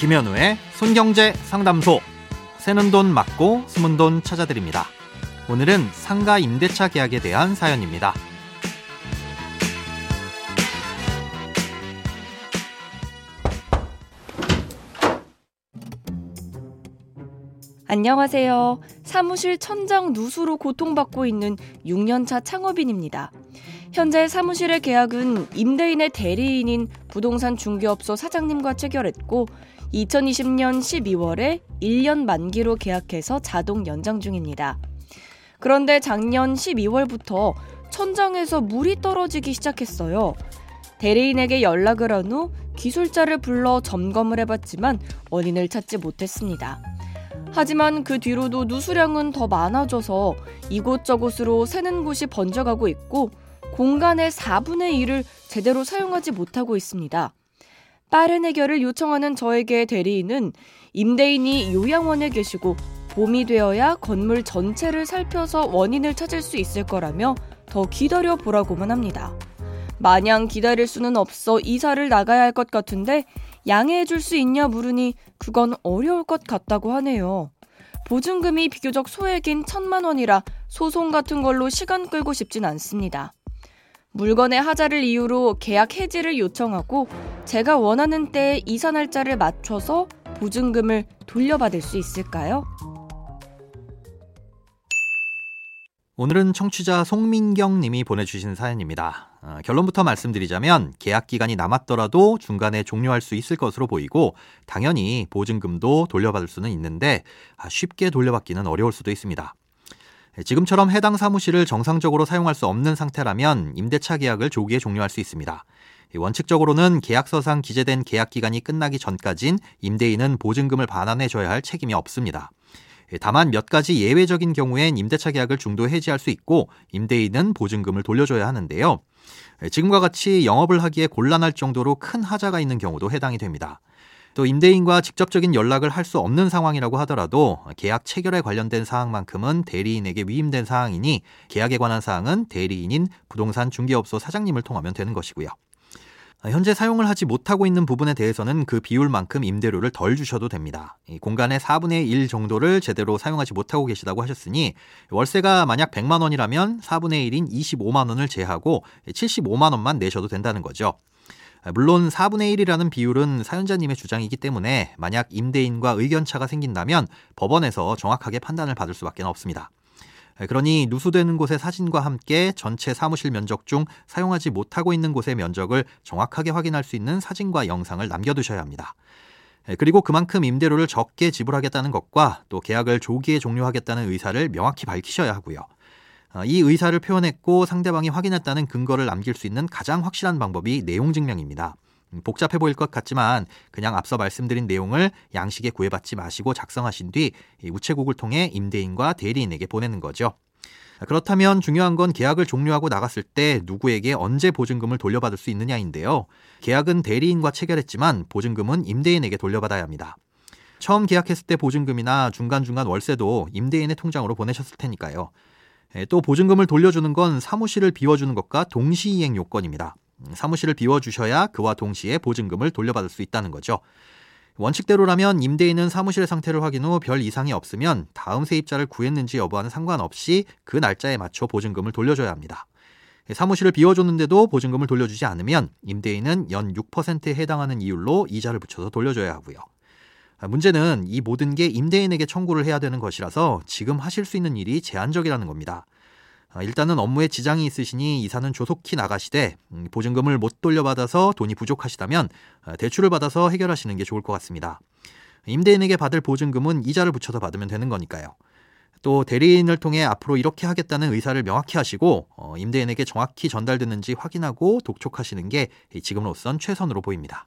김현우의 손경제 상담소. 새는 돈 맞고 숨은 돈 찾아드립니다. 오늘은 상가 임대차 계약에 대한 사연입니다. 안녕하세요. 사무실 천장 누수로 고통받고 있는 6년차 창업인입니다. 현재 사무실의 계약은 임대인의 대리인인 부동산 중개업소 사장님과 체결했고 2020년 12월에 1년 만기로 계약해서 자동 연장 중입니다. 그런데 작년 12월부터 천장에서 물이 떨어지기 시작했어요. 대리인에게 연락을 한 후 기술자를 불러 점검을 해봤지만 원인을 찾지 못했습니다. 하지만 그 뒤로도 누수량은 더 많아져서 이곳저곳으로 새는 곳이 번져가고 있고 공간의 4분의 1을 제대로 사용하지 못하고 있습니다. 빠른 해결을 요청하는 저에게 대리인은 임대인이 요양원에 계시고 봄이 되어야 건물 전체를 살펴서 원인을 찾을 수 있을 거라며 더 기다려 보라고만 합니다. 마냥 기다릴 수는 없어 이사를 나가야 할 것 같은데 양해해 줄 수 있냐 물으니 그건 어려울 것 같다고 하네요. 보증금이 비교적 소액인 천만 원이라 소송 같은 걸로 시간 끌고 싶진 않습니다. 물건의 하자를 이유로 계약 해지를 요청하고 제가 원하는 때에 이사 날짜를 맞춰서 보증금을 돌려받을 수 있을까요? 오늘은 청취자 송민경 님이 보내주신 사연입니다. 어, 결론부터 말씀드리자면 계약 기간이 남았더라도 중간에 종료할 수 있을 것으로 보이고 당연히 보증금도 돌려받을 수는 있는데 아, 쉽게 돌려받기는 어려울 수도 있습니다. 지금처럼 해당 사무실을 정상적으로 사용할 수 없는 상태라면 임대차 계약을 조기에 종료할 수 있습니다. 원칙적으로는 계약서상 기재된 계약 기간이 끝나기 전까진 임대인은 보증금을 반환해 줘야 할 책임이 없습니다. 다만 몇 가지 예외적인 경우엔 임대차 계약을 중도 해지할 수 있고 임대인은 보증금을 돌려줘야 하는데요. 지금과 같이 영업을 하기에 곤란할 정도로 큰 하자가 있는 경우도 해당이 됩니다. 또 임대인과 직접적인 연락을 할 수 없는 상황이라고 하더라도 계약 체결에 관련된 사항만큼은 대리인에게 위임된 사항이니 계약에 관한 사항은 대리인인 부동산 중개업소 사장님을 통하면 되는 것이고요. 현재 사용을 하지 못하고 있는 부분에 대해서는 그 비율만큼 임대료를 덜 주셔도 됩니다. 공간의 4분의 1 정도를 제대로 사용하지 못하고 계시다고 하셨으니 월세가 만약 100만 원이라면 4분의 1인 25만 원을 제하고 75만 원만 내셔도 된다는 거죠. 물론 4분의 1이라는 비율은 사연자님의 주장이기 때문에 만약 임대인과 의견차가 생긴다면 법원에서 정확하게 판단을 받을 수밖에 없습니다. 그러니 누수되는 곳의 사진과 함께 전체 사무실 면적 중 사용하지 못하고 있는 곳의 면적을 정확하게 확인할 수 있는 사진과 영상을 남겨두셔야 합니다. 그리고 그만큼 임대료를 적게 지불하겠다는 것과 또 계약을 조기에 종료하겠다는 의사를 명확히 밝히셔야 하고요. 어, 이 의사를 표현했고 상대방이 확인했다는 근거를 남길 수 있는 가장 확실한 방법이 내용 증명입니다. 음, 복잡해 보일 것 같지만 그냥 앞서 말씀드린 내용을 양식에 구애받지 마시고 작성하신 뒤 우체국을 통해 임대인과 대리인에게 보내는 거죠. 그렇다면 중요한 건 계약을 종료하고 나갔을 때 누구에게 언제 보증금을 돌려받을 수 있느냐인데요. 계약은 대리인과 체결했지만 보증금은 임대인에게 돌려받아야 합니다. 처음 계약했을 때 보증금이나 중간중간 월세도 임대인의 통장으로 보내셨을 테니까요. 예, 또 보증금을 돌려주는 건 사무실을 비워주는 것과 동시이행 요건입니다. 음, 사무실을 비워주셔야 그와 동시에 보증금을 돌려받을 수 있다는 거죠. 원칙대로라면 임대인은 사무실의 상태를 확인 후 별 이상이 없으면 다음 세입자를 구했는지 여부와는 상관없이 그 날짜에 맞춰 보증금을 돌려줘야 합니다. 예, 사무실을 비워줬는데도 보증금을 돌려주지 않으면 임대인은 연 6%에 해당하는 이율로 이자를 붙여서 돌려줘야 하고요. 아, 문제는 이 모든 게 임대인에게 청구를 해야 되는 것이라서 지금 하실 수 있는 일이 제한적이라는 겁니다. 아, 일단은 업무에 지장이 있으시니 이사는 조속히 나가시되 음, 보증금을 못 돌려받아서 돈이 부족하시다면 아, 대출을 받아서 해결하시는 게 좋을 것 같습니다. 임대인에게 받을 보증금은 이자를 붙여서 받으면 되는 거니까요. 또 대리인을 통해 앞으로 이렇게 하겠다는 의사를 명확히 하시고 어, 임대인에게 정확히 전달됐는지 확인하고 독촉하시는 게 지금으로선 최선으로 보입니다.